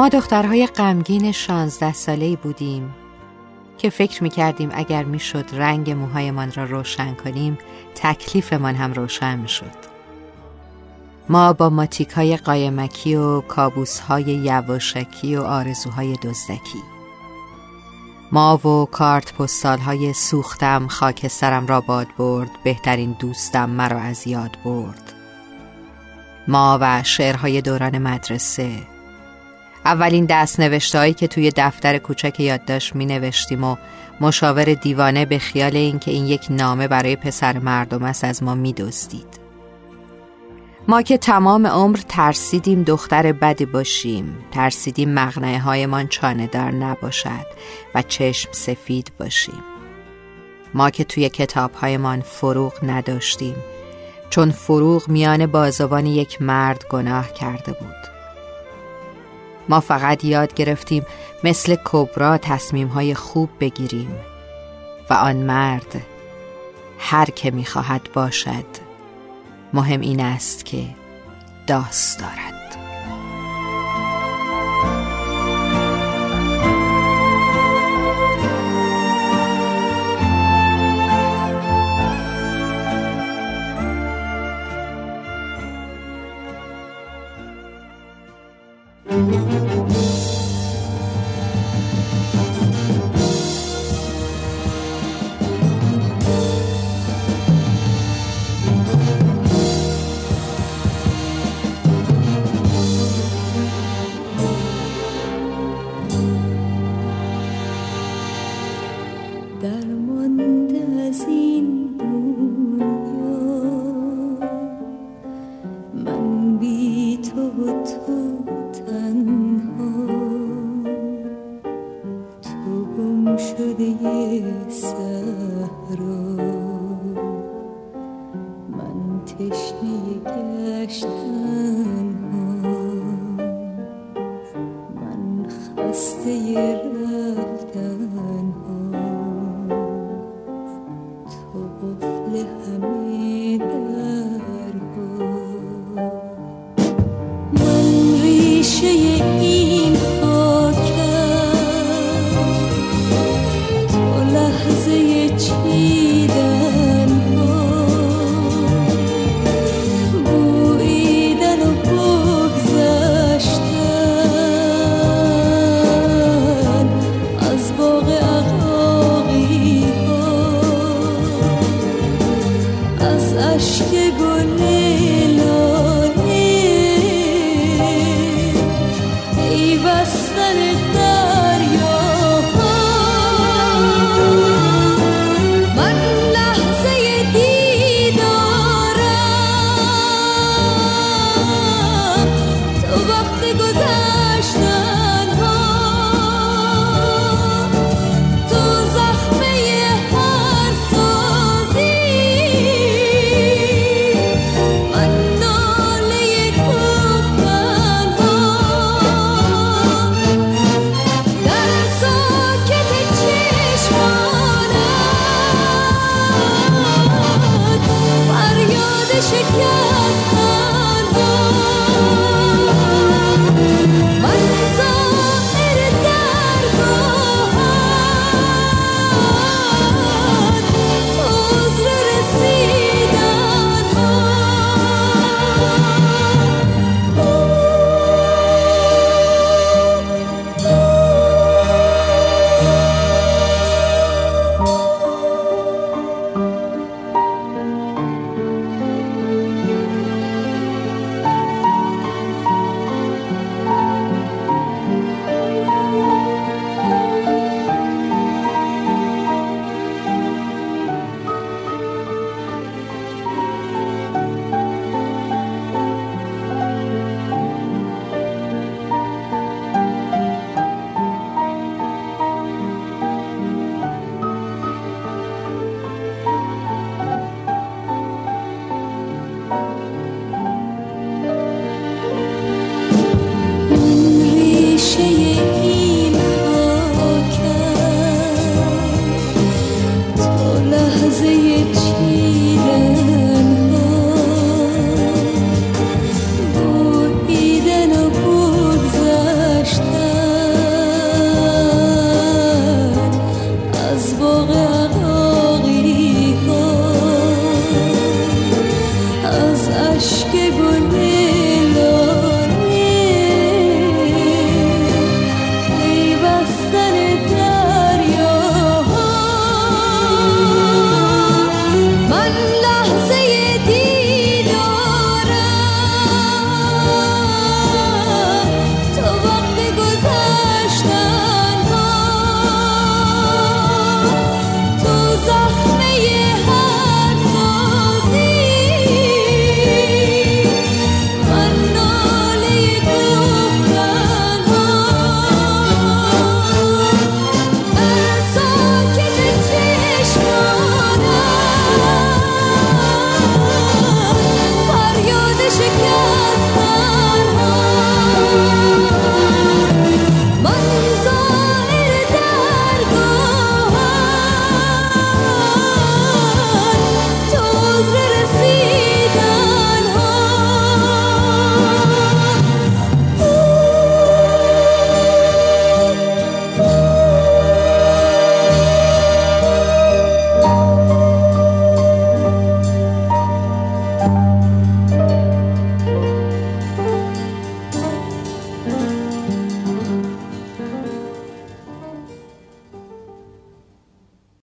ما دخترهای غمگین شانزده ساله بودیم که فکر می‌کردیم اگر می‌شد رنگ موهایمان را روشن کنیم تکلیفمان هم روشن می‌شد. ما با ماتیک های قایمکی و کابوس های یواشکی و آرزوهای دزدکی. ما و کارت پستال های سوختم خاکسترم را باد برد بهترین دوستم مرا از یاد برد. ما و شعرهای دوران مدرسه اولین دست نوشته که توی دفتر کوچک یادداشت می نوشتیم و مشاور دیوانه به خیال اینکه این یک نامه برای پسر مردم است از ما می دزدید. ما که تمام عمر ترسیدیم دختر بدی باشیم ترسیدیم مغنه هایمان چانه دار نباشد و چشم سفید باشیم ما که توی کتاب هایمان فروغ نداشتیم چون فروغ میان بازوان یک مرد گناه کرده بود ما فقط یاد گرفتیم مثل کبرا تصمیم های خوب بگیریم و آن مرد هر که می‌خواهد باشد مهم این است که داست دارد درمانده از این دنیا. من بی تو و تو تنها. تو گم شده سهرا من تشنه گشتن من خسته یہ این فورٹہ وہ لحظے چیدہ نم بُو ایدا نو از بوغی اخری او اس اشک گونے